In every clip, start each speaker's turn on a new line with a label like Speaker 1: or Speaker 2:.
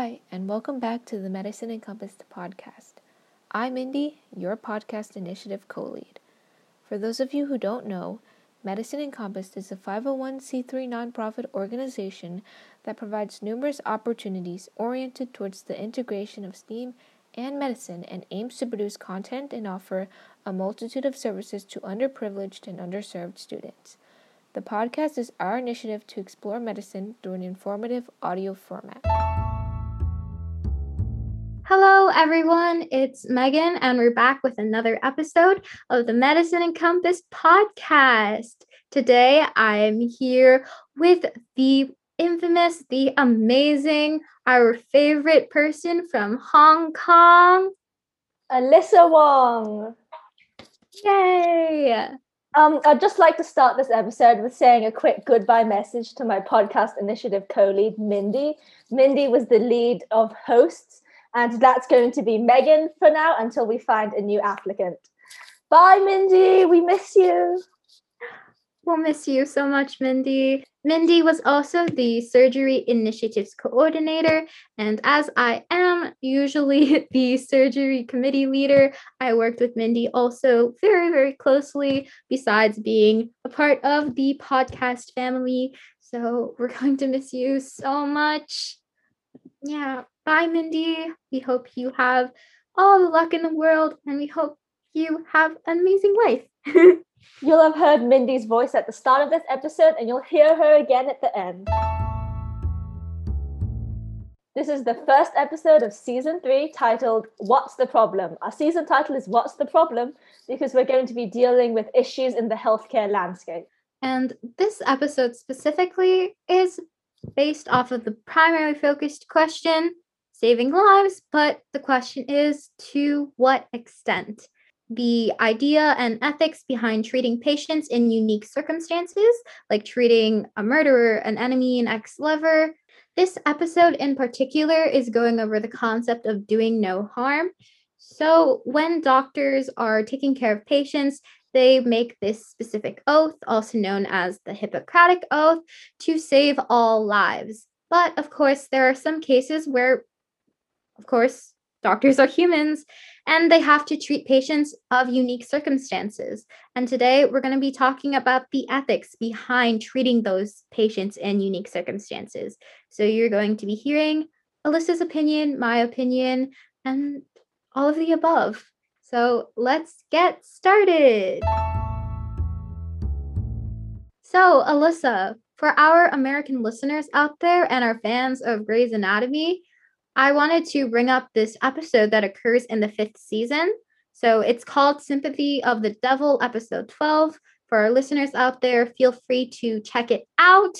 Speaker 1: Hi, and welcome back to the Medicine Encompassed podcast. I'm Mindy, your podcast initiative co lead. For those of you who don't know, Medicine Encompassed is a 501c3 nonprofit organization that provides numerous opportunities oriented towards the integration of STEAM and medicine and aims to produce content and offer a multitude of services to underprivileged and underserved students. The podcast is our initiative to explore medicine through an informative audio format.
Speaker 2: Hello, everyone. It's Megan, and we're back with another episode of the Medicine Encompassed podcast. Today, I'm here with the infamous, the amazing, our favorite person from Hong Kong,
Speaker 3: Alyssa Wong.
Speaker 2: Yay!
Speaker 3: Um, I'd just like to start this episode with saying a quick goodbye message to my podcast initiative co lead, Mindy. Mindy was the lead of hosts and that's going to be Megan for now until we find a new applicant. Bye, Mindy. We miss you.
Speaker 2: We'll miss you so much, Mindy. Mindy was also the surgery initiatives coordinator, and as I am usually the surgery committee leader, I worked with Mindy also very, very closely, besides being a part of the podcast family. So we're going to miss you so much. Yeah, Bye, Mindy. We hope you have all the luck in the world and we hope you have an amazing life.
Speaker 3: you'll have heard Mindy's voice at the start of this episode and you'll hear her again at the end. This is the first episode of season three titled What's the Problem? Our season title is What's the Problem? because we're going to be dealing with issues in the healthcare landscape.
Speaker 2: And this episode specifically is based off of the primary focused question saving lives, but the question is to what extent? The idea and ethics behind treating patients in unique circumstances, like treating a murderer, an enemy, an ex lover. This episode in particular is going over the concept of doing no harm. So, when doctors are taking care of patients, they make this specific oath, also known as the Hippocratic Oath, to save all lives. But of course, there are some cases where of course, doctors are humans and they have to treat patients of unique circumstances. And today we're going to be talking about the ethics behind treating those patients in unique circumstances. So you're going to be hearing Alyssa's opinion, my opinion, and all of the above. So let's get started. So, Alyssa, for our American listeners out there and our fans of Grey's Anatomy, I wanted to bring up this episode that occurs in the fifth season. So it's called Sympathy of the Devil, episode 12. For our listeners out there, feel free to check it out.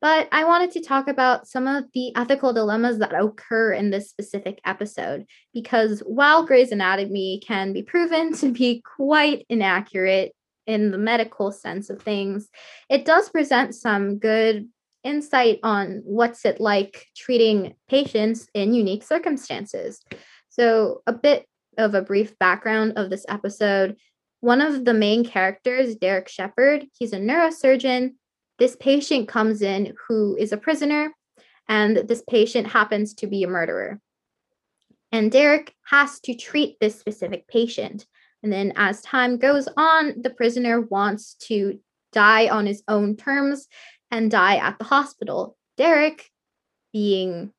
Speaker 2: But I wanted to talk about some of the ethical dilemmas that occur in this specific episode because while Grey's Anatomy can be proven to be quite inaccurate in the medical sense of things, it does present some good insight on what's it like treating patients in unique circumstances. So, a bit of a brief background of this episode. One of the main characters, Derek Shepherd, he's a neurosurgeon. This patient comes in who is a prisoner, and this patient happens to be a murderer. And Derek has to treat this specific patient. And then, as time goes on, the prisoner wants to die on his own terms and die at the hospital. Derek, being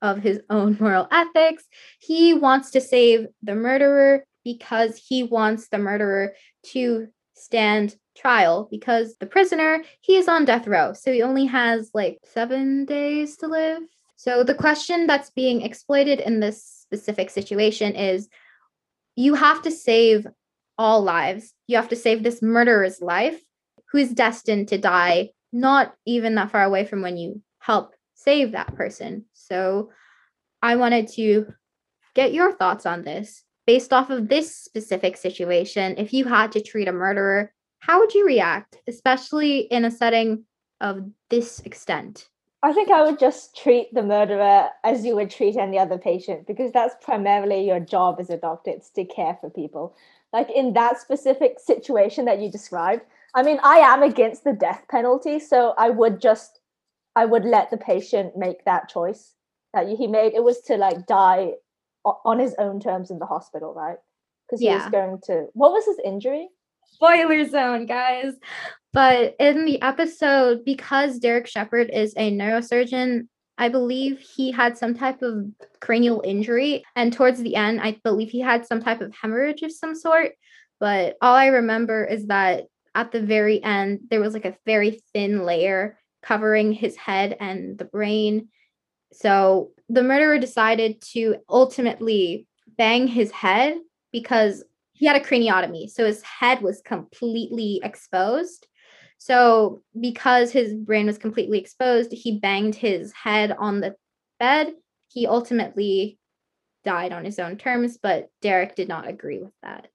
Speaker 2: of his own moral ethics, he wants to save the murderer because he wants the murderer to stand trial because the prisoner he is on death row so he only has like 7 days to live so the question that's being exploited in this specific situation is you have to save all lives you have to save this murderer's life who is destined to die not even that far away from when you help save that person. So I wanted to get your thoughts on this. Based off of this specific situation, if you had to treat a murderer, how would you react, especially in a setting of this extent?
Speaker 3: I think I would just treat the murderer as you would treat any other patient because that's primarily your job as a doctor. It's to care for people. Like in that specific situation that you described, I mean, I am against the death penalty, so I would just I would let the patient make that choice. that he made, it was to like die on his own terms in the hospital, right? Because he yeah. was going to. What was his injury?
Speaker 2: Spoiler zone, guys. But in the episode, because Derek Shepherd is a neurosurgeon, I believe he had some type of cranial injury. And towards the end, I believe he had some type of hemorrhage of some sort. But all I remember is that at the very end, there was like a very thin layer covering his head and the brain. So the murderer decided to ultimately bang his head because he had a craniotomy. So his head was completely exposed. So because his brain was completely exposed, he banged his head on the bed. He ultimately died on his own terms, but Derek did not agree with that.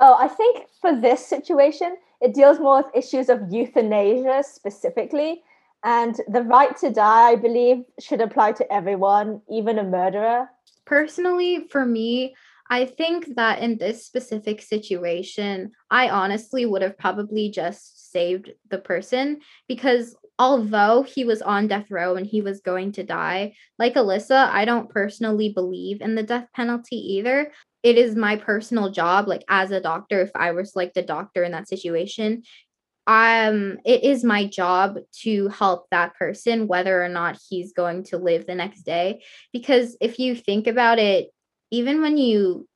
Speaker 3: Oh, I think for this situation, it deals more with issues of euthanasia specifically. And the right to die, I believe, should apply to everyone, even a murderer.
Speaker 2: Personally, for me, I think that in this specific situation, I honestly would have probably just saved the person because although he was on death row and he was going to die, like Alyssa, I don't personally believe in the death penalty either it is my personal job like as a doctor if i was like the doctor in that situation um it is my job to help that person whether or not he's going to live the next day. Because if you think about it even when you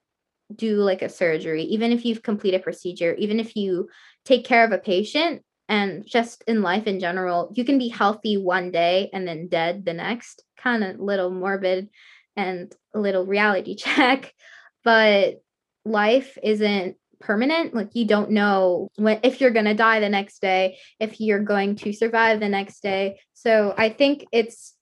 Speaker 2: do like a surgery even if you've completed a procedure even if you take care of a patient and just in life in general you can be healthy one day and then dead the next kind of little morbid and a little reality check but life isn't permanent. Like you don't know when if you're going to die the next day if you're going to survive the next day. So i think it's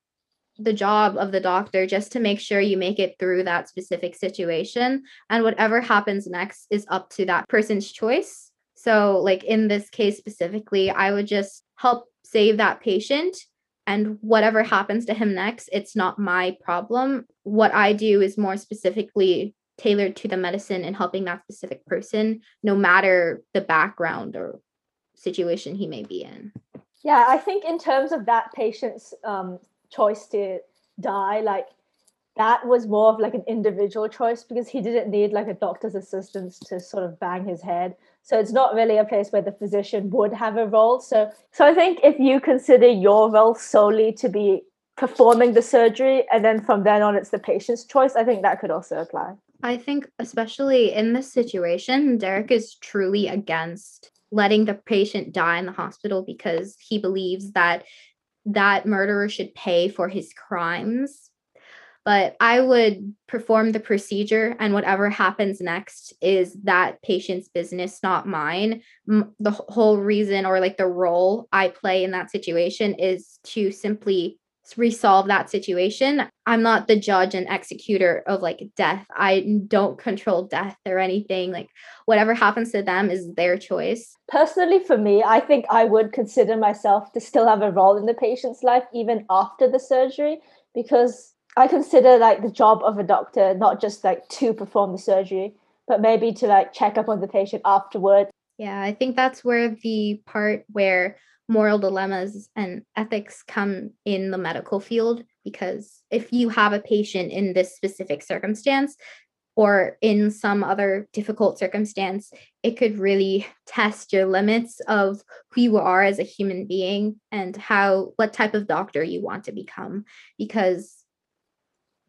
Speaker 2: the job of the doctor just to make sure you make it through that specific situation. And whatever happens next is up to that person's choice. So like in this case specifically i would just help save that patient. And whatever happens to him next it's not my problem. What i do is more specifically tailored to the medicine and helping that specific person, no matter the background or situation he may be in.
Speaker 3: Yeah, I think in terms of that patient's um, choice to die, like that was more of like an individual choice because he didn't need like a doctor's assistance to sort of bang his head. So it's not really a place where the physician would have a role. So so I think if you consider your role solely to be performing the surgery and then from then on it's the patient's choice, I think that could also apply.
Speaker 2: I think, especially in this situation, Derek is truly against letting the patient die in the hospital because he believes that that murderer should pay for his crimes. But I would perform the procedure, and whatever happens next is that patient's business, not mine. The whole reason, or like the role I play in that situation, is to simply resolve that situation. I'm not the judge and executor of like death. I don't control death or anything. Like whatever happens to them is their choice.
Speaker 3: Personally, for me, I think I would consider myself to still have a role in the patient's life even after the surgery because I consider like the job of a doctor not just like to perform the surgery, but maybe to like check up on the patient afterward.
Speaker 2: Yeah, I think that's where the part where moral dilemmas and ethics come in the medical field because if you have a patient in this specific circumstance or in some other difficult circumstance, it could really test your limits of who you are as a human being and how what type of doctor you want to become because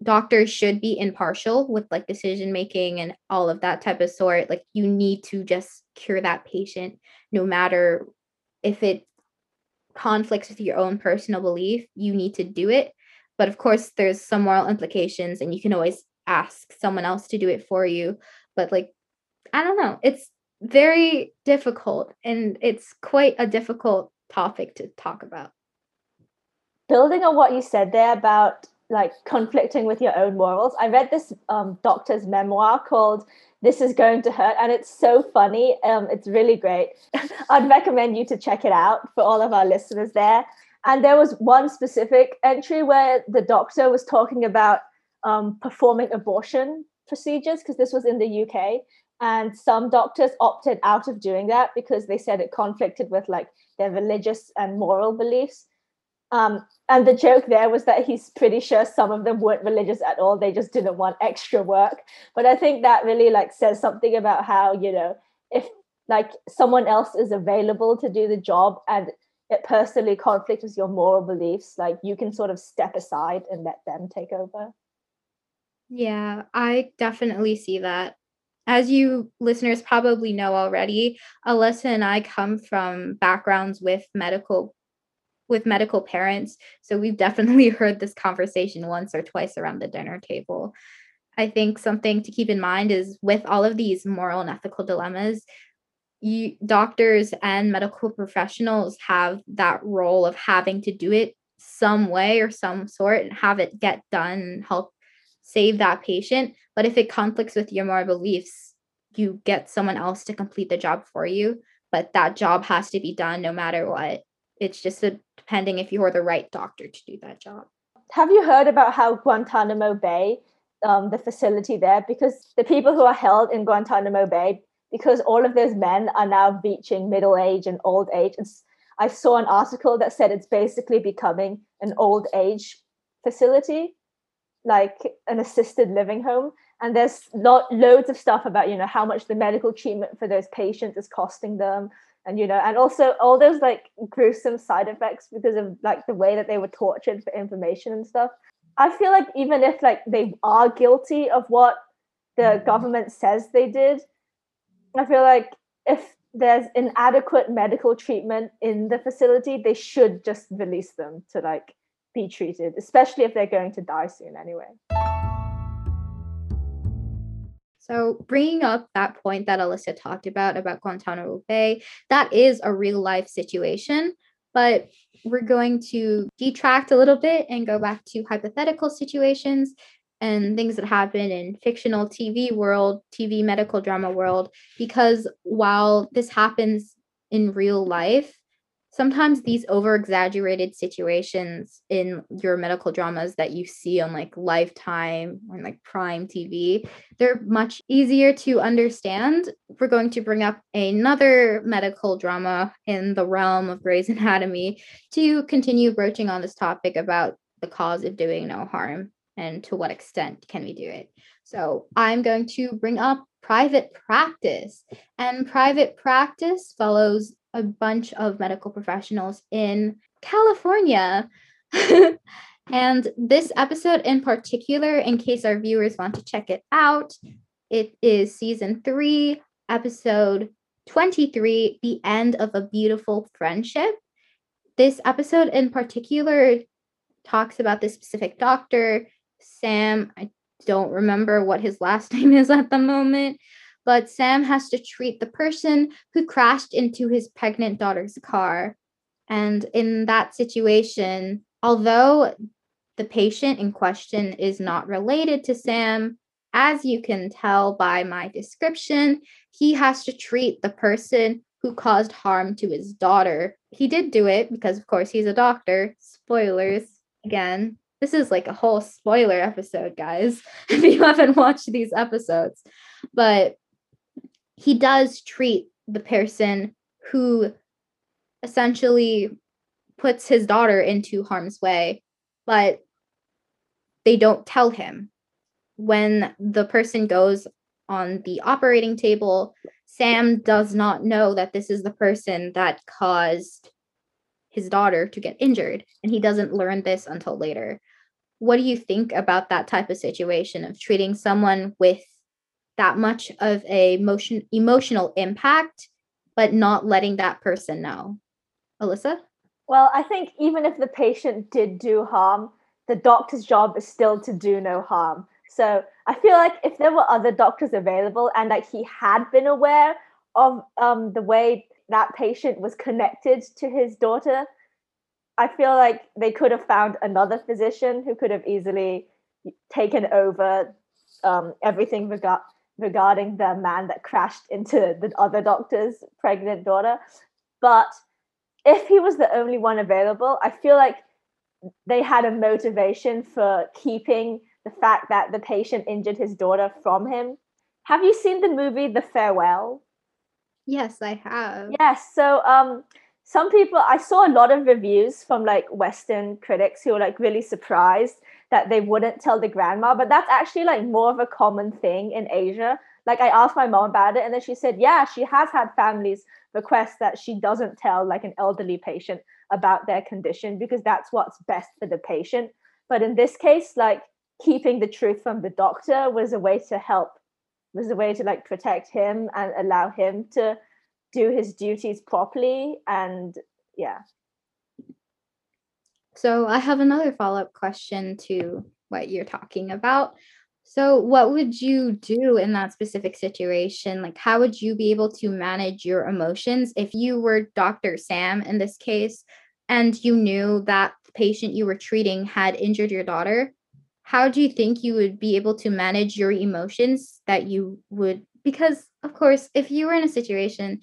Speaker 2: doctors should be impartial with like decision making and all of that type of sort. Like you need to just cure that patient no matter if it conflicts with your own personal belief, you need to do it. But of course, there's some moral implications, and you can always ask someone else to do it for you. But like, I don't know, it's very difficult, and it's quite a difficult topic to talk about.
Speaker 3: Building on what you said there about like conflicting with your own morals, I read this um, doctor's memoir called this is going to hurt and it's so funny um, it's really great. I'd recommend you to check it out for all of our listeners there. And there was one specific entry where the doctor was talking about um, performing abortion procedures because this was in the uk and some doctors opted out of doing that because they said it conflicted with like their religious and moral beliefs Um, and the joke there was that he's pretty sure some of them weren't religious at all. They just didn't want extra work. But I think that really like says something about how, you know, if like someone else is available to do the job and it personally conflicts with your moral beliefs, like you can sort of step aside and let them take over.
Speaker 2: Yeah, I definitely see that. As you listeners probably know already, Alyssa and I come from backgrounds with medical with medical parents, so we've definitely heard this conversation once or twice around the dinner table. I think something to keep in mind is with all of these moral and ethical dilemmas, you doctors and medical professionals have that role of having to do it some way or some sort and have it get done and help save that patient. But if it conflicts with your moral beliefs you get someone else to complete the job for you. But that job has to be done no matter what. It's just a, depending if you're the right doctor to do that job
Speaker 3: have you heard about how guantanamo bay um, the facility there because the people who are held in guantanamo bay because all of those men are now reaching middle age and old age. It's, I saw an article that said it's basically becoming an old age facility, like an assisted living home. And there's lot, loads of stuff about, you know, how much the medical treatment for those patients is costing them. And, you know, and also all those like gruesome side effects because of like the way that they were tortured for information and stuff. I feel like even if like they are guilty of what the mm-hmm. government says they did, I feel like if there's inadequate medical treatment in the facility, they should just release them to like be treated, especially if they're going to die soon anyway.
Speaker 2: So, bringing up that point that Alyssa talked about, about Guantanamo Bay, that is a real life situation, but we're going to detract a little bit and go back to hypothetical situations and things that happen in fictional TV world, TV medical drama world, because while this happens in real life, sometimes these over exaggerated situations in your medical dramas that you see on like Lifetime or like Prime TV, they're much easier to understand. We're going to bring up another medical drama in the realm of Grey's Anatomy to continue broaching on this topic about the cause of doing no harm and to what extent can we do it. So I'm going to bring up private practice. And private practice follows a bunch of medical professionals in California. and this episode in particular, in case our viewers want to check it out, it is season three, episode 23, The End of a Beautiful Friendship. This episode in particular talks about this specific doctor Sam, I don't remember what his last name is at the moment, but Sam has to treat the person who crashed into his pregnant daughter's car. And in that situation, although the patient in question is not related to Sam, as you can tell by my description, he has to treat the person who caused harm to his daughter. He did do it because, of course, he's a doctor. Spoilers again this is like a whole spoiler episode, guys, if you haven't watched these episodes. But he does treat the person who essentially puts his daughter into harm's way, but they don't tell him. When the person goes on the operating table, Sam does not know that this is the person that caused his daughter to get injured, and he doesn't learn this until later what do you think about that type of situation of treating someone with that much of a motion emotional impact but not letting that person know. Alyssa?
Speaker 3: Well i think even if the patient did do harm the doctor's job is still to do no harm. So i feel like if there were other doctors available and like he had been aware of um, the way that patient was connected to his daughter I feel like they could have found another physician who could have easily taken over um, everything rega- regarding the man that crashed into the other doctor's pregnant daughter. But if he was the only one available, I feel like they had a motivation for keeping the fact that the patient injured his daughter from him. Have you seen the movie The Farewell?
Speaker 2: Yes, I have.
Speaker 3: Yes. So um some people i saw a lot of reviews from like western critics who were like really surprised that they wouldn't tell the grandma but that's actually like more of a common thing in asia. Like i asked my mom about it and then she said yeah she has had families request that she doesn't tell like an elderly patient about their condition because that's what's best for the patient. But in this case like keeping the truth from the doctor was a way to help was a way to like protect him and allow him to do his duties properly and yeah
Speaker 2: so i have another follow-up question to what you're talking about. So what would you do in that specific situation? Like how would you be able to manage your emotions if you were dr sam in this case and you knew that the patient you were treating had injured your daughter? How do you think you would be able to manage your emotions that you would because of course if you were in a situation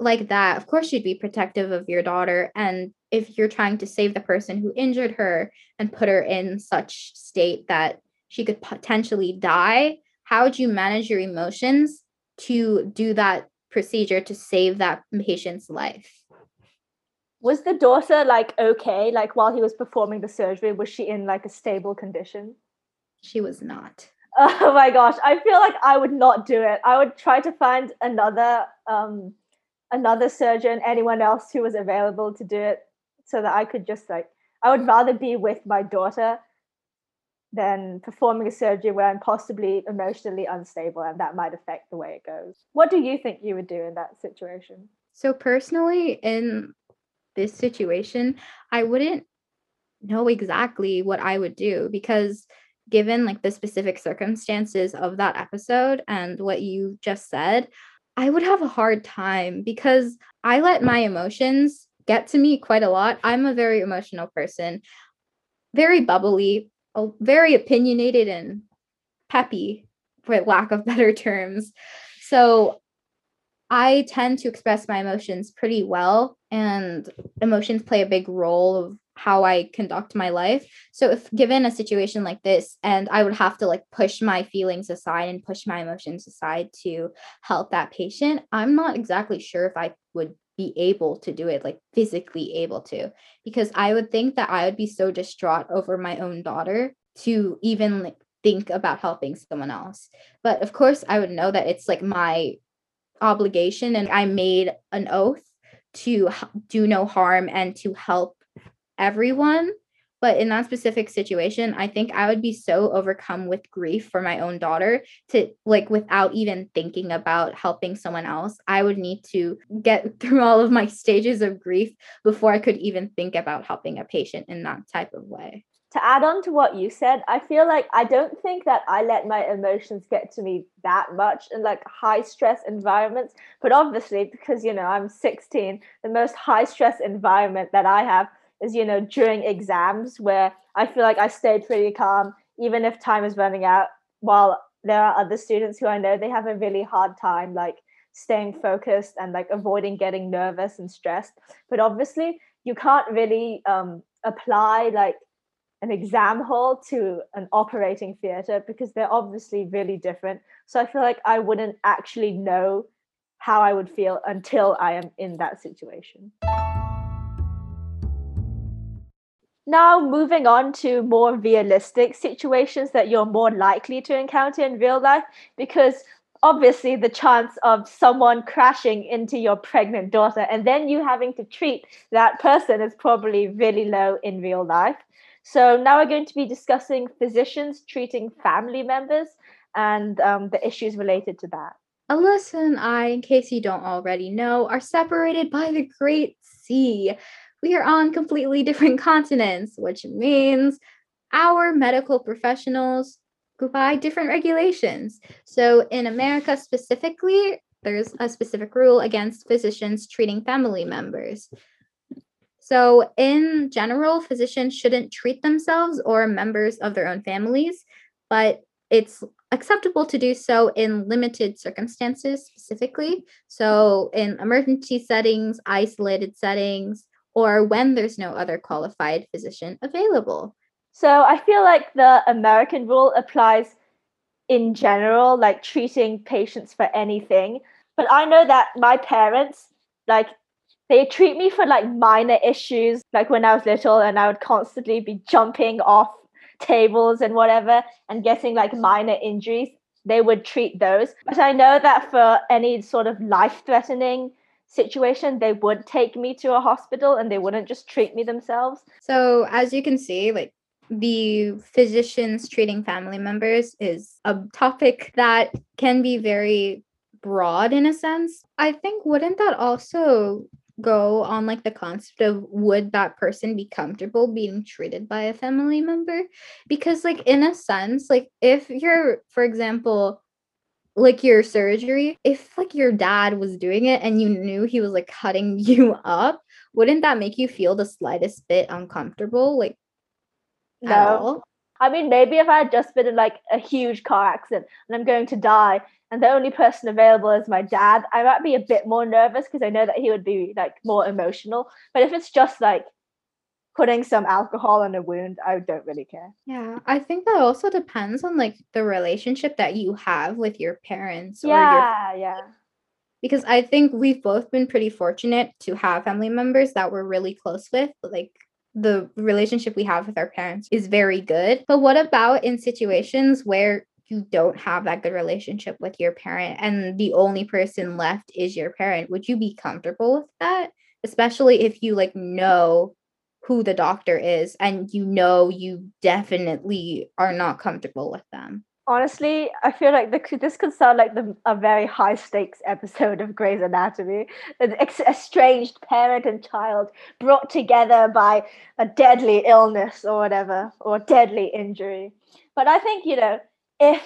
Speaker 2: like that of course you'd be protective of your daughter. And if you're trying to save the person who injured her and put her in such state that she could potentially die how would you manage your emotions to do that procedure to save that patient's life?
Speaker 3: Was the daughter like okay like while he was performing the surgery was she in like a stable condition?
Speaker 2: She was not.
Speaker 3: Oh my gosh i feel like i would not do it. I would try to find another um another surgeon anyone else who was available to do it so that i could just like i would rather be with my daughter than performing a surgery where i'm possibly emotionally unstable and that might affect the way it goes. What do you think you would do in that situation?
Speaker 2: So personally in this situation, I wouldn't know exactly what I would do because given like the specific circumstances of that episode and what you just said, I would have a hard time because I let my emotions get to me quite a lot. I'm a very emotional person, very bubbly, very opinionated and peppy, for lack of better terms. So I tend to express my emotions pretty well, and emotions play a big role of how I conduct my life. So if given a situation like this and I would have to like push my feelings aside and push my emotions aside to help that patient, I'm not exactly sure if I would be able to do it like physically able to because I would think that I would be so distraught over my own daughter to even like think about helping someone else. But of course I would know that it's like my obligation and I made an oath to do no harm and to help everyone. But in that specific situation, I think I would be so overcome with grief for my own daughter to like without even thinking about helping someone else. I would need to get through all of my stages of grief before I could even think about helping a patient in that type of way
Speaker 3: to add on to what you said, I feel like I don't think that I let my emotions get to me that much in like high stress environments. But obviously, because you know, I'm 16, the most high stress environment that I have is, you know, during exams where I feel like I stay pretty calm, even if time is running out, while there are other students who I know they have a really hard time like staying focused and like avoiding getting nervous and stressed. But obviously, you can't really um, apply like an exam hall to an operating theater because they're obviously really different. So I feel like I wouldn't actually know how I would feel until I am in that situation. Now, moving on to more realistic situations that you're more likely to encounter in real life, because obviously the chance of someone crashing into your pregnant daughter and then you having to treat that person is probably really low in real life. So now we're going to be discussing physicians treating family members and um, the issues related to that.
Speaker 2: Alyssa and I, in case you don't already know, are separated by the Great Sea. We are on completely different continents, which means our medical professionals go by different regulations. So, in America specifically, there's a specific rule against physicians treating family members. So, in general, physicians shouldn't treat themselves or members of their own families, but it's acceptable to do so in limited circumstances specifically. So, in emergency settings, isolated settings, or when there's no other qualified physician available.
Speaker 3: So, I feel like the American rule applies in general, like treating patients for anything. But I know that my parents, like they treat me for like minor issues, like when I was little, and I would constantly be jumping off tables and whatever and getting like minor injuries. They would treat those. But I know that for any sort of life threatening situation, they would take me to a hospital and they wouldn't just treat me themselves.
Speaker 2: So, as you can see, like the physicians treating family members is a topic that can be very broad in a sense. I think, wouldn't that also go on like the concept of would that person be comfortable being treated by a family member because like in a sense like if you're for example like your surgery if like your dad was doing it and you knew he was like cutting you up wouldn't that make you feel the slightest bit uncomfortable? Like
Speaker 3: no. i mean maybe if i had just been in like a huge car accident and i'm going to die and the only person available is my dad, I might be a bit more nervous because I know that he would be like more emotional. But if it's just like putting some alcohol on a wound, I don't really care.
Speaker 2: Yeah, I think that also depends on like the relationship that you have with your parents.
Speaker 3: Yeah, your... yeah.
Speaker 2: Because I think we've both been pretty fortunate to have family members that we're really close with. Like the relationship we have with our parents is very good. But what about in situations where you don't have that good relationship with your parent and the only person left is your parent would you be comfortable with that especially if you like know who the doctor is and you know you definitely are not comfortable with them.
Speaker 3: Honestly i feel like the, this could sound like the, a very high stakes episode of grey's anatomy. An estranged parent and child brought together by a deadly illness or whatever or deadly injury. But i think you know if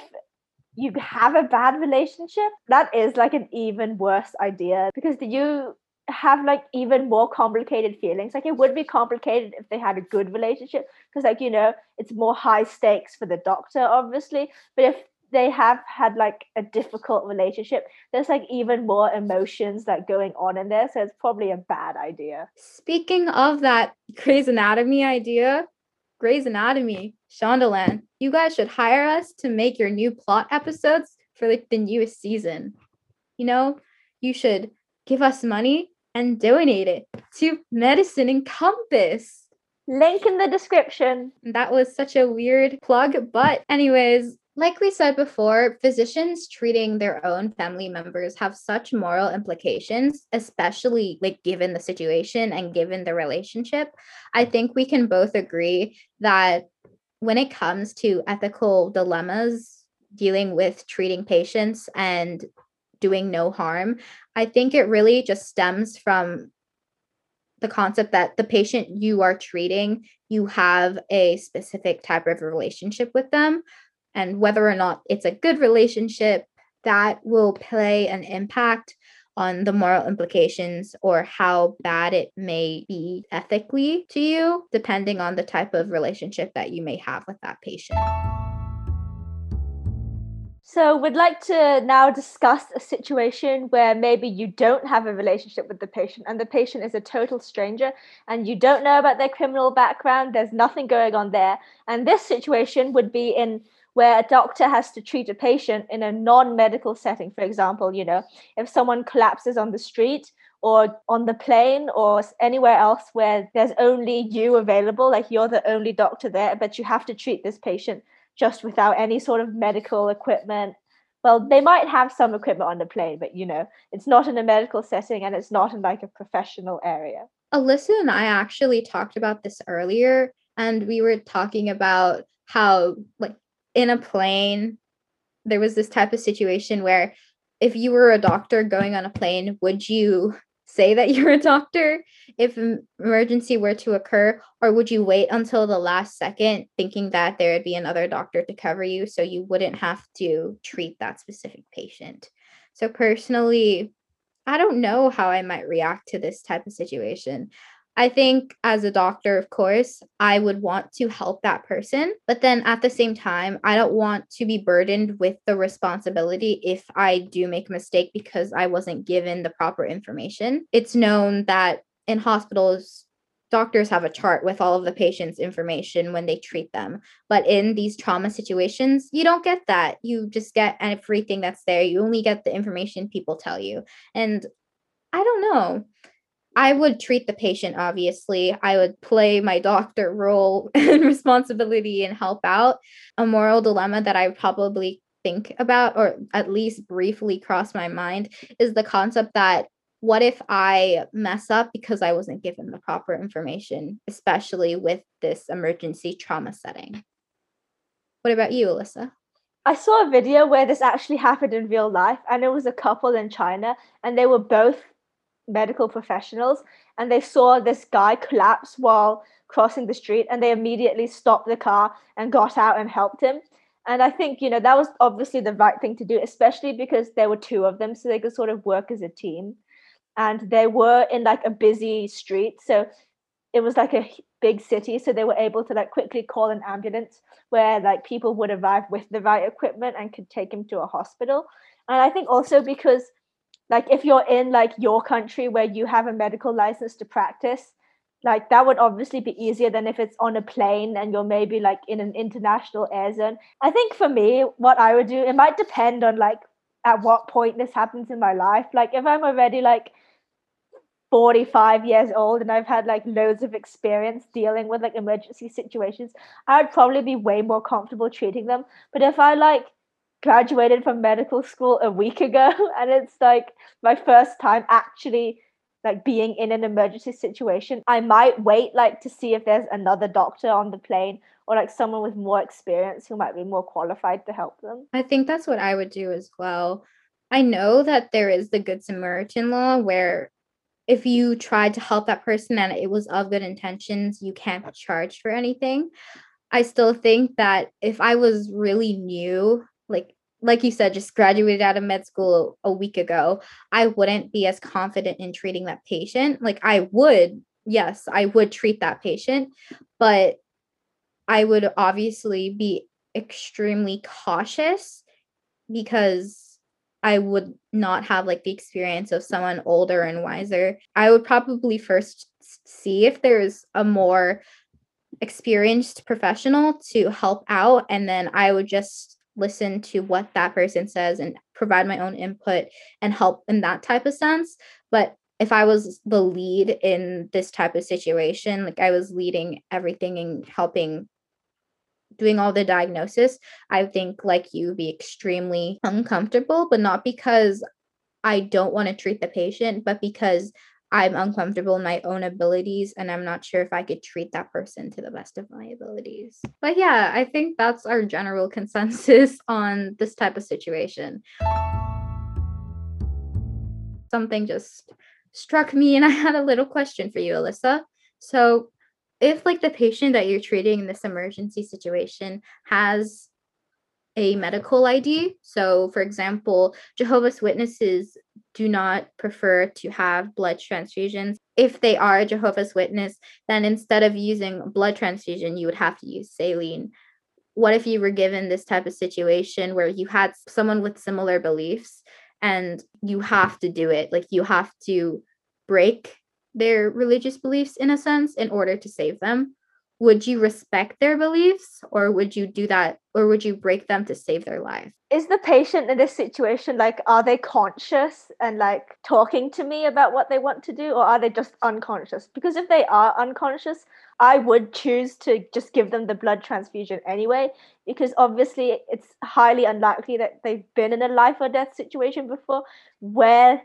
Speaker 3: you have a bad relationship, that is like an even worse idea because you have like even more complicated feelings. Like it would be complicated if they had a good relationship because, like, you know, it's more high stakes for the doctor, obviously. But if they have had like a difficult relationship, there's like even more emotions like going on in there. So it's probably a bad idea.
Speaker 2: Speaking of that Grey's Anatomy idea, Grey's Anatomy, Shondaland, you guys should hire us to make your new plot episodes for like the newest season. You know, you should give us money and donate it to Medicine Encompass.
Speaker 3: Link in the description.
Speaker 2: That was such a weird plug, but anyways, like we said before, physicians treating their own family members have such moral implications, especially like given the situation and given the relationship. I think we can both agree that when it comes to ethical dilemmas dealing with treating patients and doing no harm, I think it really just stems from the concept that the patient you are treating, you have a specific type of relationship with them and whether or not it's a good relationship that will play an impact on the moral implications or how bad it may be ethically to you, depending on the type of relationship that you may have with that patient.
Speaker 3: So, we'd like to now discuss a situation where maybe you don't have a relationship with the patient and the patient is a total stranger and you don't know about their criminal background, there's nothing going on there. And this situation would be in where a doctor has to treat a patient in a non-medical setting for example you know if someone collapses on the street or on the plane or anywhere else where there's only you available like you're the only doctor there but you have to treat this patient just without any sort of medical equipment. Well they might have some equipment on the plane but you know it's not in a medical setting and it's not in like a professional area.
Speaker 2: Alyssa and i actually talked about this earlier and we were talking about how like in a plane, there was this type of situation where if you were a doctor going on a plane, would you say that you're a doctor if an emergency were to occur, or would you wait until the last second thinking that there would be another doctor to cover you so you wouldn't have to treat that specific patient? So, personally, I don't know how I might react to this type of situation. I think as a doctor, of course, I would want to help that person. But then at the same time, I don't want to be burdened with the responsibility if I do make a mistake because I wasn't given the proper information. It's known that in hospitals, doctors have a chart with all of the patient's information when they treat them. But in these trauma situations, you don't get that. You just get everything that's there. You only get the information people tell you. And I don't know I would treat the patient, obviously. I would play my doctor role and responsibility and help out. A moral dilemma that I probably think about, or at least briefly cross my mind, is the concept that what if I mess up because I wasn't given the proper information, especially with this emergency trauma setting? What about you, Alyssa?
Speaker 3: I saw a video where this actually happened in real life, and it was a couple in China, and they were both medical professionals, and they saw this guy collapse while crossing the street, and they immediately stopped the car and got out and helped him. And I think, you know, that was obviously the right thing to do, especially because there were two of them, so they could sort of work as a team. And they were in like a busy street. So it was like a big city. So they were able to like quickly call an ambulance where like people would arrive with the right equipment and could take him to a hospital. And I think also because like if you're in like your country where you have a medical license to practice, like that would obviously be easier than if it's on a plane and you're maybe like in an international air zone. I think for me, what I would do, it might depend on like at what point this happens in my life. Like if I'm already like 45 years old and I've had like loads of experience dealing with like emergency situations, I would probably be way more comfortable treating them. But if I like graduated from medical school a week ago and it's like my first time actually like being in an emergency situation, I might wait like to see if there's another doctor on the plane or like someone with more experience who might be more qualified to help them.
Speaker 2: I think that's what I would do as well. I know that there is the Good Samaritan law where if you tried to help that person and it was of good intentions, you can't be charged for anything. I still think that if I was really new, like like you said, just graduated out of med school a week ago, I wouldn't be as confident in treating that patient. Like I would, yes, I would treat that patient, but I would obviously be extremely cautious because I would not have like the experience of someone older and wiser. I would probably first see if there's a more experienced professional to help out and then I would just listen to what that person says and provide my own input and help in that type of sense. But if I was the lead in this type of situation, like I was leading everything and helping doing all the diagnosis, I think like you would be extremely uncomfortable, but not because I don't want to treat the patient, but because I'm uncomfortable in my own abilities and I'm not sure if I could treat that person to the best of my abilities. But yeah, I think that's our general consensus on this type of situation. Something just struck me and I had a little question for you, Alyssa. So, if like the patient that you're treating in this emergency situation has a medical ID. So, for example, Jehovah's Witnesses do not prefer to have blood transfusions. If they are a Jehovah's Witness, then instead of using blood transfusion, you would have to use saline. What if you were given this type of situation where you had someone with similar beliefs and you have to do it? Like you have to break their religious beliefs in a sense in order to save them would you respect their beliefs or would you do that or would you break them to save their life?
Speaker 3: Is the patient in this situation like are they conscious and like talking to me about what they want to do or are they just unconscious? Because if they are unconscious i would choose to just give them the blood transfusion anyway because obviously it's highly unlikely that they've been in a life or death situation before where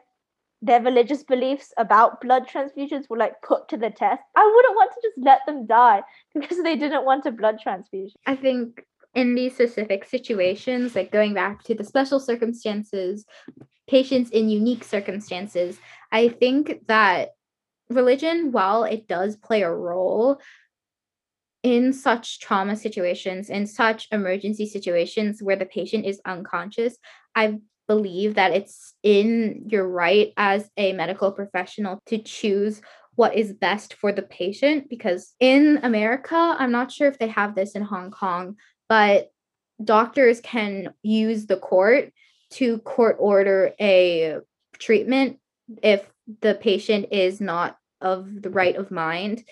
Speaker 3: their religious beliefs about blood transfusions were like put to the test, I wouldn't want to just let them die because they didn't want a blood transfusion.
Speaker 2: I think in these specific situations, like going back to the special circumstances, patients in unique circumstances, I think that religion, while it does play a role in such trauma situations, in such emergency situations where the patient is unconscious, I believe that it's in your right as a medical professional to choose what is best for the patient because in America, I'm not sure if they have this in Hong Kong, but doctors can use the court to court order a treatment if the patient is not of the right of mind.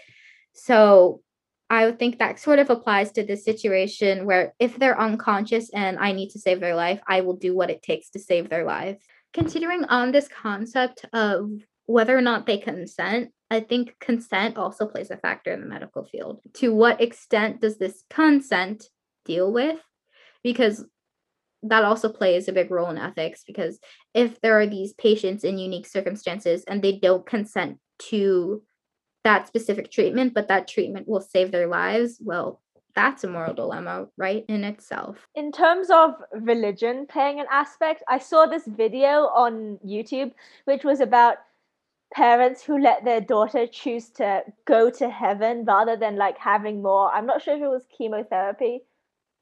Speaker 2: So I would think that sort of applies to this situation where if they're unconscious and I need to save their life, I will do what it takes to save their life. Considering on this concept of whether or not they consent, I think consent also plays a factor in the medical field. To what extent does this consent deal with? Because that also plays a big role in ethics because if there are these patients in unique circumstances and they don't consent to that specific treatment, but that treatment will save their lives, well, that's a moral dilemma right in itself.
Speaker 3: In terms of religion playing an aspect, I saw this video on YouTube which was about parents who let their daughter choose to go to heaven rather than like having more. I'm not sure if it was chemotherapy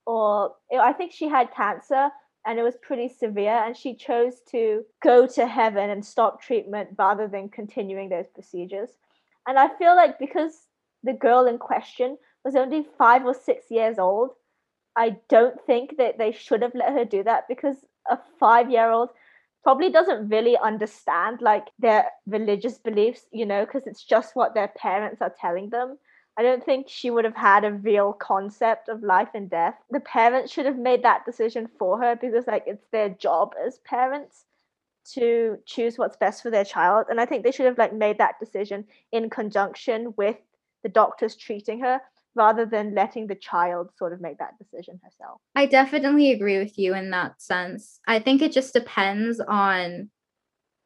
Speaker 3: or I think she had cancer and it was pretty severe and she chose to go to heaven and stop treatment rather than continuing those procedures. And I feel like because the girl in question was only 5 or 6 years old, I don't think that they should have let her do that because a 5-year-old probably doesn't really understand like their religious beliefs, you know, because it's just what their parents are telling them. I don't think she would have had a real concept of life and death. The parents should have made that decision for her because like it's their job as parents to choose what's best for their child and I think they should have like made that decision in conjunction with the doctors treating her rather than letting the child sort of make that decision herself.
Speaker 2: I definitely agree with you in that sense. I think it just depends on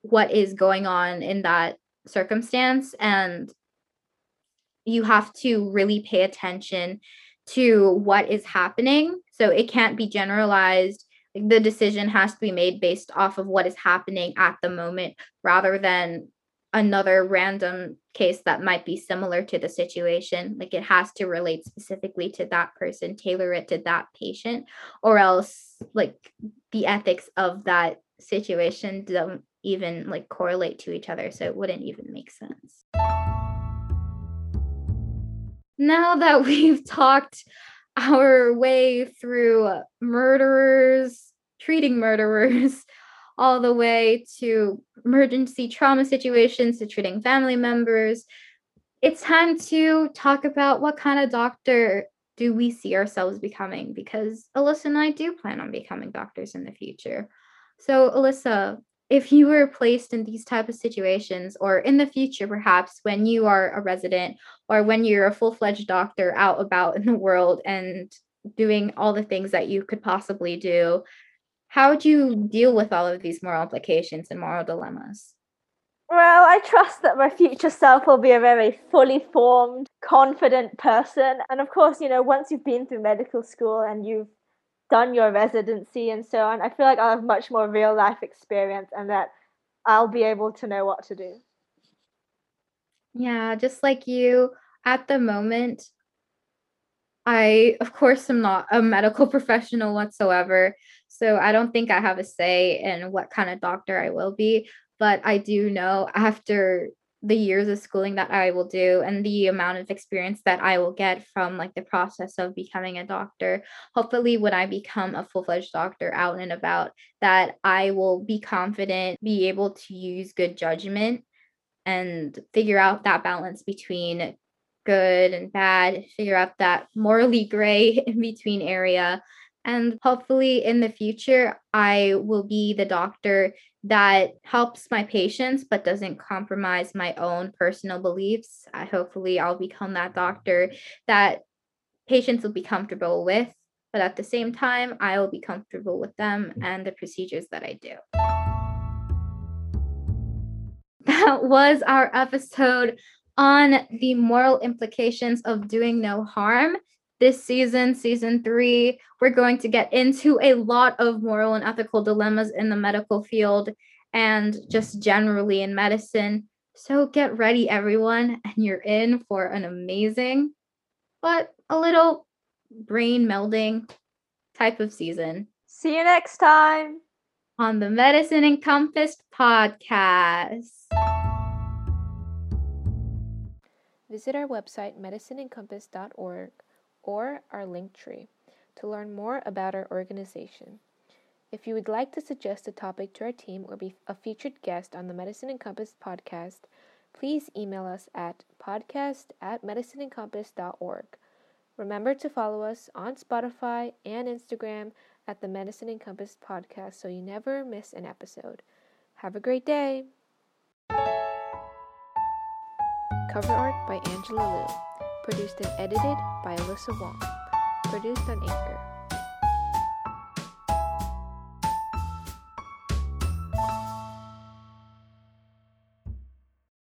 Speaker 2: what is going on in that circumstance and you have to really pay attention to what is happening. So it can't be generalized. The decision has to be made based off of what is happening at the moment rather than another random case that might be similar to the situation. Like it has to relate specifically to that person, tailor it to that patient, or else like the ethics of that situation don't even like correlate to each other. So it wouldn't even make sense now that we've talked our way through murderers, treating murderers, all the way to emergency trauma situations, to treating family members, it's time to talk about what kind of doctor do we see ourselves becoming because Alyssa and I do plan on becoming doctors in the future. So, Alyssa, if you were placed in these type of situations or in the future perhaps when you are a resident or when you're a full-fledged doctor out about in the world and doing all the things that you could possibly do how do you deal with all of these moral implications and moral dilemmas
Speaker 3: well i trust that my future self will be a very fully formed confident person and of course you know once you've been through medical school and you've done your residency and so on, I feel like I'll have much more real life experience and that I'll be able to know what to do.
Speaker 2: Yeah, just like you, at the moment, I, of course, am not a medical professional whatsoever. So I don't think I have a say in what kind of doctor I will be. But I do know after the years of schooling that I will do and the amount of experience that I will get from like the process of becoming a doctor. Hopefully, when I become a full fledged doctor out and about, that I will be confident, be able to use good judgment and figure out that balance between good and bad, figure out that morally gray in between area. And hopefully, in the future, I will be the doctor that helps my patients but doesn't compromise my own personal beliefs. I hopefully I'll become that doctor that patients will be comfortable with, but at the same time I will be comfortable with them and the procedures that I do. That was our episode on the moral implications of doing no harm this season, season three, we're going to get into a lot of moral and ethical dilemmas in the medical field and just generally in medicine. So get ready, everyone, and you're in for an amazing, but a little brain melding type of season.
Speaker 3: See you next time
Speaker 2: on the Medicine Encompassed podcast.
Speaker 1: Visit our website, medicineencompass.org or our link tree to learn more about our organization. If you would like to suggest a topic to our team or be a featured guest on the Medicine Encompass podcast, please email us at podcast at medicineencompass.org. Remember to follow us on Spotify and Instagram at the Medicine Encompass podcast so you never miss an episode. Have a great day! Cover art by Angela Liu. Produced and edited by Alyssa Wong. Produced on Anchor.